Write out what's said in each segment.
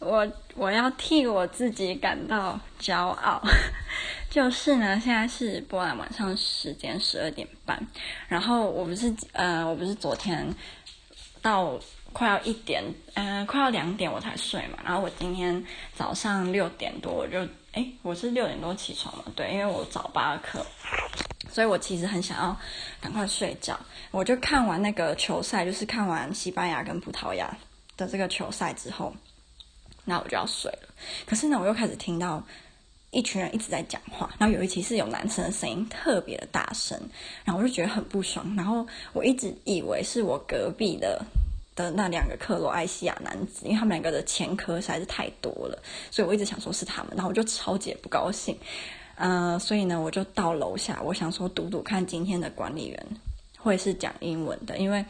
我我要替我自己感到骄傲，就是呢，现在是波兰晚上时间十二点半，然后我不是呃，我不是昨天到快要一点，嗯、呃，快要两点我才睡嘛，然后我今天早上六点多我就，诶，我是六点多起床嘛，对，因为我早八课，所以我其实很想要赶快睡觉，我就看完那个球赛，就是看完西班牙跟葡萄牙的这个球赛之后。那我就要睡了，可是呢，我又开始听到一群人一直在讲话，然后有一期是有男生的声音特别的大声，然后我就觉得很不爽，然后我一直以为是我隔壁的的那两个克罗埃西亚男子，因为他们两个的前科实在是太多了，所以我一直想说是他们，然后我就超级不高兴，嗯、呃，所以呢，我就到楼下，我想说赌赌看今天的管理员会是讲英文的，因为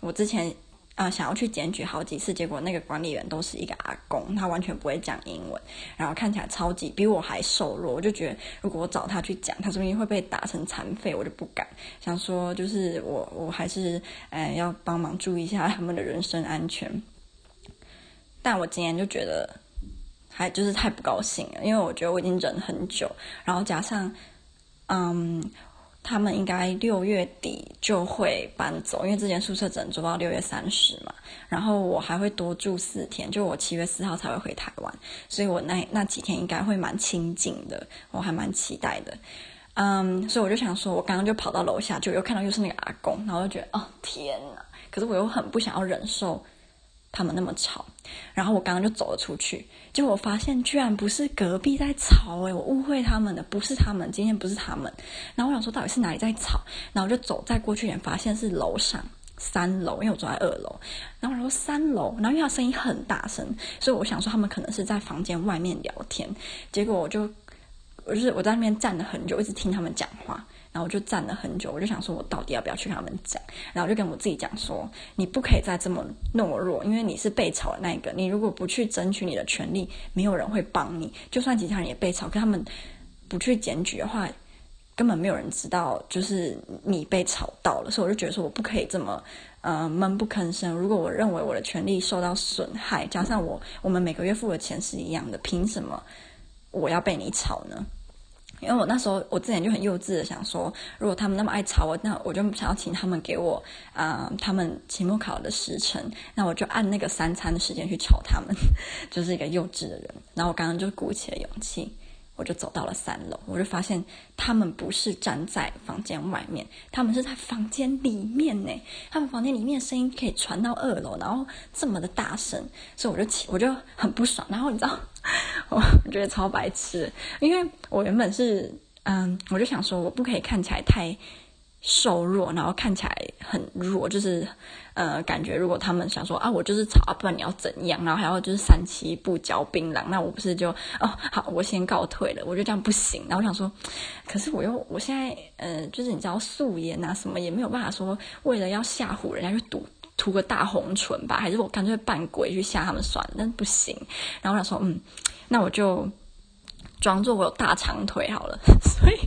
我之前。啊、想要去检举好几次，结果那个管理员都是一个阿公，他完全不会讲英文，然后看起来超级比我还瘦弱，我就觉得如果我找他去讲，他说不定会被打成残废，我就不敢。想说就是我我还是呃要帮忙注意一下他们的人身安全。但我今天就觉得还就是太不高兴了，因为我觉得我已经忍很久，然后加上嗯。他们应该六月底就会搬走，因为这间宿舍只能住到六月三十嘛。然后我还会多住四天，就我七月四号才会回台湾，所以我那那几天应该会蛮清静的，我还蛮期待的。嗯，所以我就想说，我刚刚就跑到楼下，就又看到又是那个阿公，然后就觉得哦天哪！可是我又很不想要忍受。他们那么吵，然后我刚刚就走了出去，结果我发现居然不是隔壁在吵，诶，我误会他们的，不是他们，今天不是他们。然后我想说到底是哪里在吵，然后我就走再过去一点，发现是楼上三楼，因为我住在二楼。然后我说三楼，然后因为他声音很大声，所以我想说他们可能是在房间外面聊天。结果我就我就是我在那边站了很久，一直听他们讲话。然后我就站了很久，我就想说，我到底要不要去跟他们讲？然后就跟我自己讲说，你不可以再这么懦弱，因为你是被炒的那一个。你如果不去争取你的权利，没有人会帮你。就算其他人也被炒，可他们不去检举的话，根本没有人知道，就是你被炒到了。所以我就觉得说，我不可以这么呃闷不吭声。如果我认为我的权利受到损害，加上我我们每个月付的钱是一样的，凭什么我要被你炒呢？因为我那时候我之前就很幼稚的想说，如果他们那么爱吵我，那我就想要请他们给我啊、他们期末考的时辰，那我就按那个三餐的时间去吵他们，就是一个幼稚的人。然后我刚刚就鼓起了勇气。我就走到了三楼，我就发现他们不是站在房间外面，他们是在房间里面呢。他们房间里面声音可以传到二楼，然后这么的大声，所以我就起，我就很不爽。然后你知道，我觉得超白痴，因为我原本是嗯，我就想说，我不可以看起来太。瘦弱，然后看起来很弱，就是，呃，感觉如果他们想说啊，我就是吵啊，不然你要怎样？然后还要就是三七不嚼槟榔，那我不是就哦好，我先告退了，我就这样不行。然后我想说，可是我又我现在呃，就是你知道素颜啊什么也没有办法说，为了要吓唬人家去涂涂个大红唇吧？还是我干脆扮鬼去吓他们算了？但不行。然后我想说，嗯，那我就。装作我有大长腿好了，所以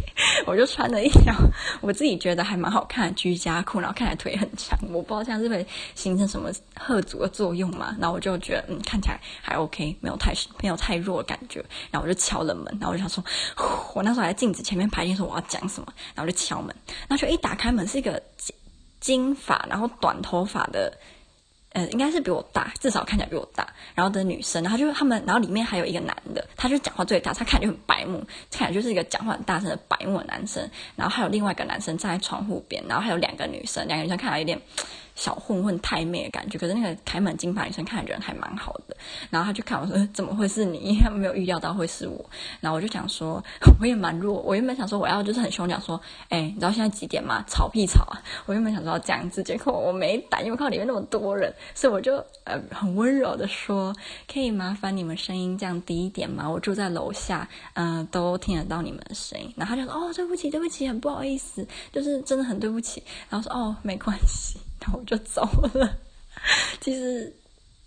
我就穿了一条 我自己觉得还蛮好看的居家裤，然后看起来腿很长，我不知道这样是会形成什么吓阻的作用嘛？然后我就觉得嗯，看起来还 OK，没有太没有太弱的感觉。然后我就敲了门，然后我就想说，我那时候还在镜子前面排练说我要讲什么，然后就敲门，然后就一打开门是一个金发然后短头发的。呃，应该是比我大，至少看起来比我大。然后的女生，然后就他们，然后里面还有一个男的，他就讲话最大，他看起来就很白目，看起来就是一个讲话很大声的白目男生。然后还有另外一个男生站在窗户边，然后还有两个女生，两个女生看起来有点。小混混太妹的感觉，可是那个开门金发女生看人还蛮好的，然后他就看我说：“怎么会是你？”因为没有预料到会是我。然后我就想说，我也蛮弱。我原本想说我要就是很凶讲说：“哎，你知道现在几点吗？吵屁吵啊！”我原本想说要这样子，结果我没胆，因为看里面那么多人，所以我就呃很温柔的说：“可以麻烦你们声音降低一点吗？我住在楼下，嗯、都听得到你们的声音。”然后他就说：“哦，对不起，对不起，很不好意思，就是真的很对不起。”然后说：“哦，没关系。”然后我就走了。其实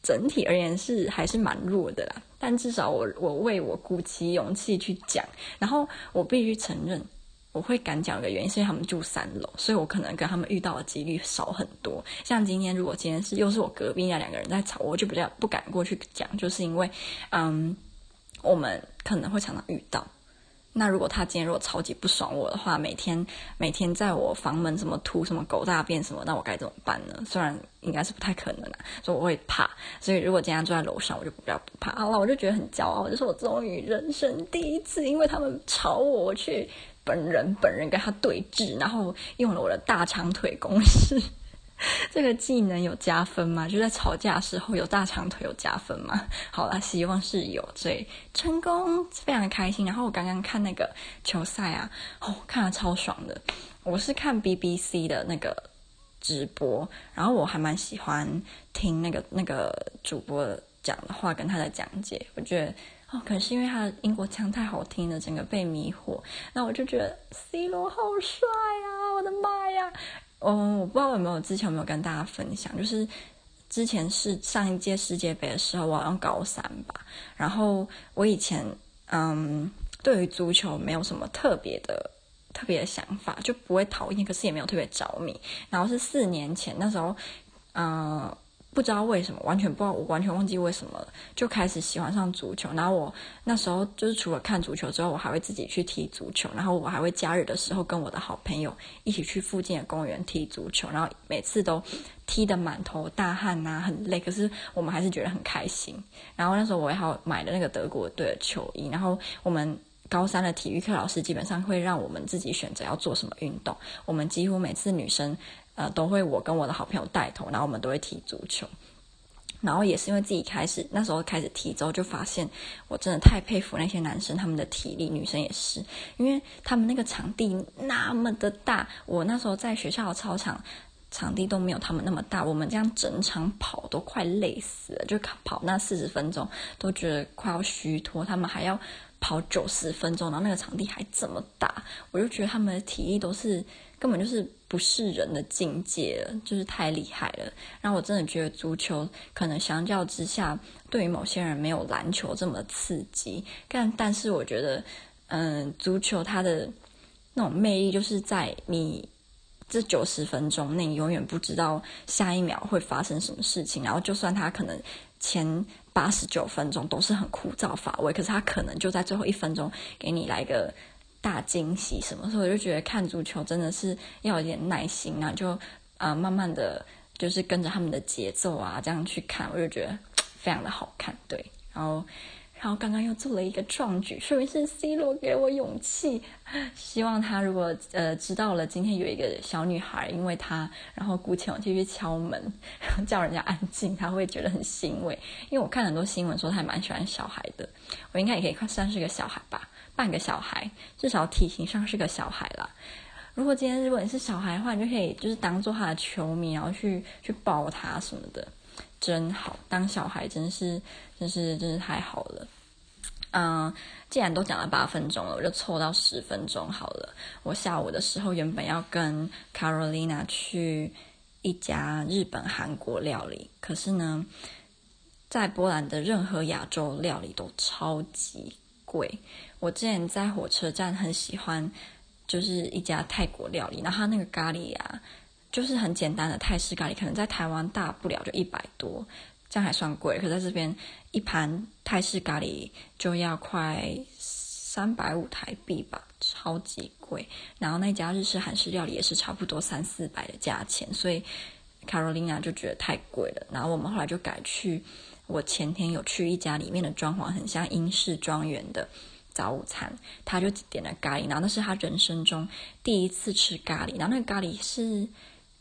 整体而言是还是蛮弱的啦，但至少我我为我鼓起勇气去讲。然后我必须承认，我会敢讲的原因，是因为他们住三楼，所以我可能跟他们遇到的几率少很多。像今天，如果今天是又是我隔壁那两个人在吵，我就比较不敢过去讲，就是因为，嗯，我们可能会常常遇到。那如果他今天如果超级不爽我的话，每天每天在我房门什么吐什么狗大便什么，那我该怎么办呢？虽然应该是不太可能的，所以我会怕。所以如果今天住在楼上，我就比较不怕。好了，我就觉得很骄傲，就是我终于人生第一次，因为他们吵我，我去。本人本人跟他对峙，然后用了我的大长腿攻势。这个技能有加分吗？就在吵架时候有大长腿有加分吗？好啦，希望是有，所以成功，非常开心。然后我刚刚看那个球赛啊，哦，看了超爽的。我是看 BBC 的那个直播，然后我还蛮喜欢听那个那个主播讲的话跟他的讲解，我觉得。哦，可能是因为他的英国腔太好听了，整个被迷惑。那我就觉得 C 罗好帅啊！我的妈呀！嗯，我不知道有没有之前有没有跟大家分享，就是之前是上一届世界杯的时候，我好像高三吧。然后我以前嗯，对于足球没有什么特别的特别的想法，就不会讨厌，可是也没有特别着迷。然后是四年前那时候，嗯。不知道为什么，完全不知道，我完全忘记为什么，就开始喜欢上足球。然后我那时候就是除了看足球之后，我还会自己去踢足球。然后我还会假日的时候跟我的好朋友一起去附近的公园踢足球。然后每次都踢得满头大汗呐，很累，可是我们还是觉得很开心。然后那时候我还好买了那个德国队的球衣。然后我们高三的体育课老师基本上会让我们自己选择要做什么运动。我们几乎每次女生。呃，都会我跟我的好朋友带头，然后我们都会踢足球，然后也是因为自己开始那时候开始踢之后，就发现我真的太佩服那些男生他们的体力，女生也是，因为他们那个场地那么的大，我那时候在学校的操场场地都没有他们那么大，我们这样整场跑都快累死了，就跑那四十分钟都觉得快要虚脱，他们还要跑九十分钟，然后那个场地还这么大，我就觉得他们的体力都是根本就是。不是人的境界了，就是太厉害了。然后我真的觉得足球可能相较之下，对于某些人没有篮球这么刺激。但但是我觉得，嗯，足球它的那种魅力就是在你这九十分钟内，你永远不知道下一秒会发生什么事情。然后就算他可能前八十九分钟都是很枯燥乏味，可是他可能就在最后一分钟给你来个。大惊喜什么时候？我就觉得看足球真的是要有点耐心啊，就啊、慢慢的就是跟着他们的节奏啊这样去看，我就觉得非常的好看。对，然后然后刚刚又做了一个壮举，说明是 C 罗给我勇气。希望他如果呃知道了今天有一个小女孩因为他，然后鼓起勇气去敲门，然后叫人家安静，他会觉得很欣慰。因为我看很多新闻说他还蛮喜欢小孩的，我应该也可以算是个小孩吧。半个小孩，至少体型上是个小孩啦。如果今天如果你是小孩的话，你就可以就是当做他的球迷，然后去去抱他什么的，真好。当小孩真是真是真是太好了。嗯，既然都讲了八分钟了，我就凑到十分钟好了。我下午的时候原本要跟 Carolina 去一家日本韩国料理，可是呢，在波兰的任何亚洲料理都超级贵。我之前在火车站很喜欢，就是一家泰国料理，然后它那个咖喱啊，就是很简单的泰式咖喱，可能在台湾大不了就一百多，这样还算贵。可在这边一盘泰式咖喱就要快三百五台币吧，超级贵。然后那家日式韩式料理也是差不多三四百的价钱，所以 Carolina 就觉得太贵了。然后我们后来就改去，我前天有去一家里面的装潢很像英式庄园的。早午餐，他就点了咖喱，然后那是他人生中第一次吃咖喱，然后那个咖喱是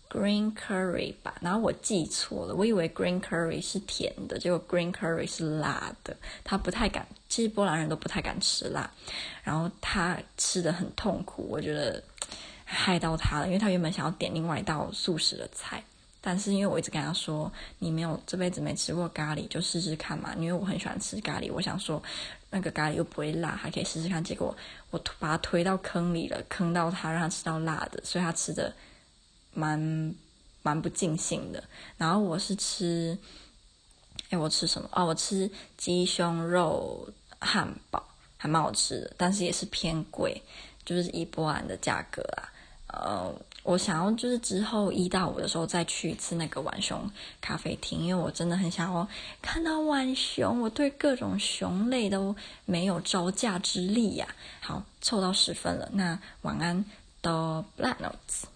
green curry 吧，然后我记错了，我以为 green curry 是甜的，结果 green curry 是辣的，他不太敢，其实波兰人都不太敢吃辣，然后他吃的很痛苦，我觉得害到他了，因为他原本想要点另外一道素食的菜，但是因为我一直跟他说，你没有这辈子没吃过咖喱，就试试看嘛，因为我很喜欢吃咖喱，我想说。那个咖喱又不会辣，还可以试试看。结果我把他推到坑里了，坑到他，让他吃到辣的，所以他吃的蛮蛮不尽兴的。然后我是吃，哎，我吃什么？哦，我吃鸡胸肉汉堡，还蛮好吃的，但是也是偏贵。就是一波兰的价格啊。呃，我想要就是之后一到五的时候再去一次那个浣熊咖啡厅，因为我真的很想要看到浣熊。我对各种熊类都没有招架之力呀、好，凑到十分了，那晚安的 Black Notes。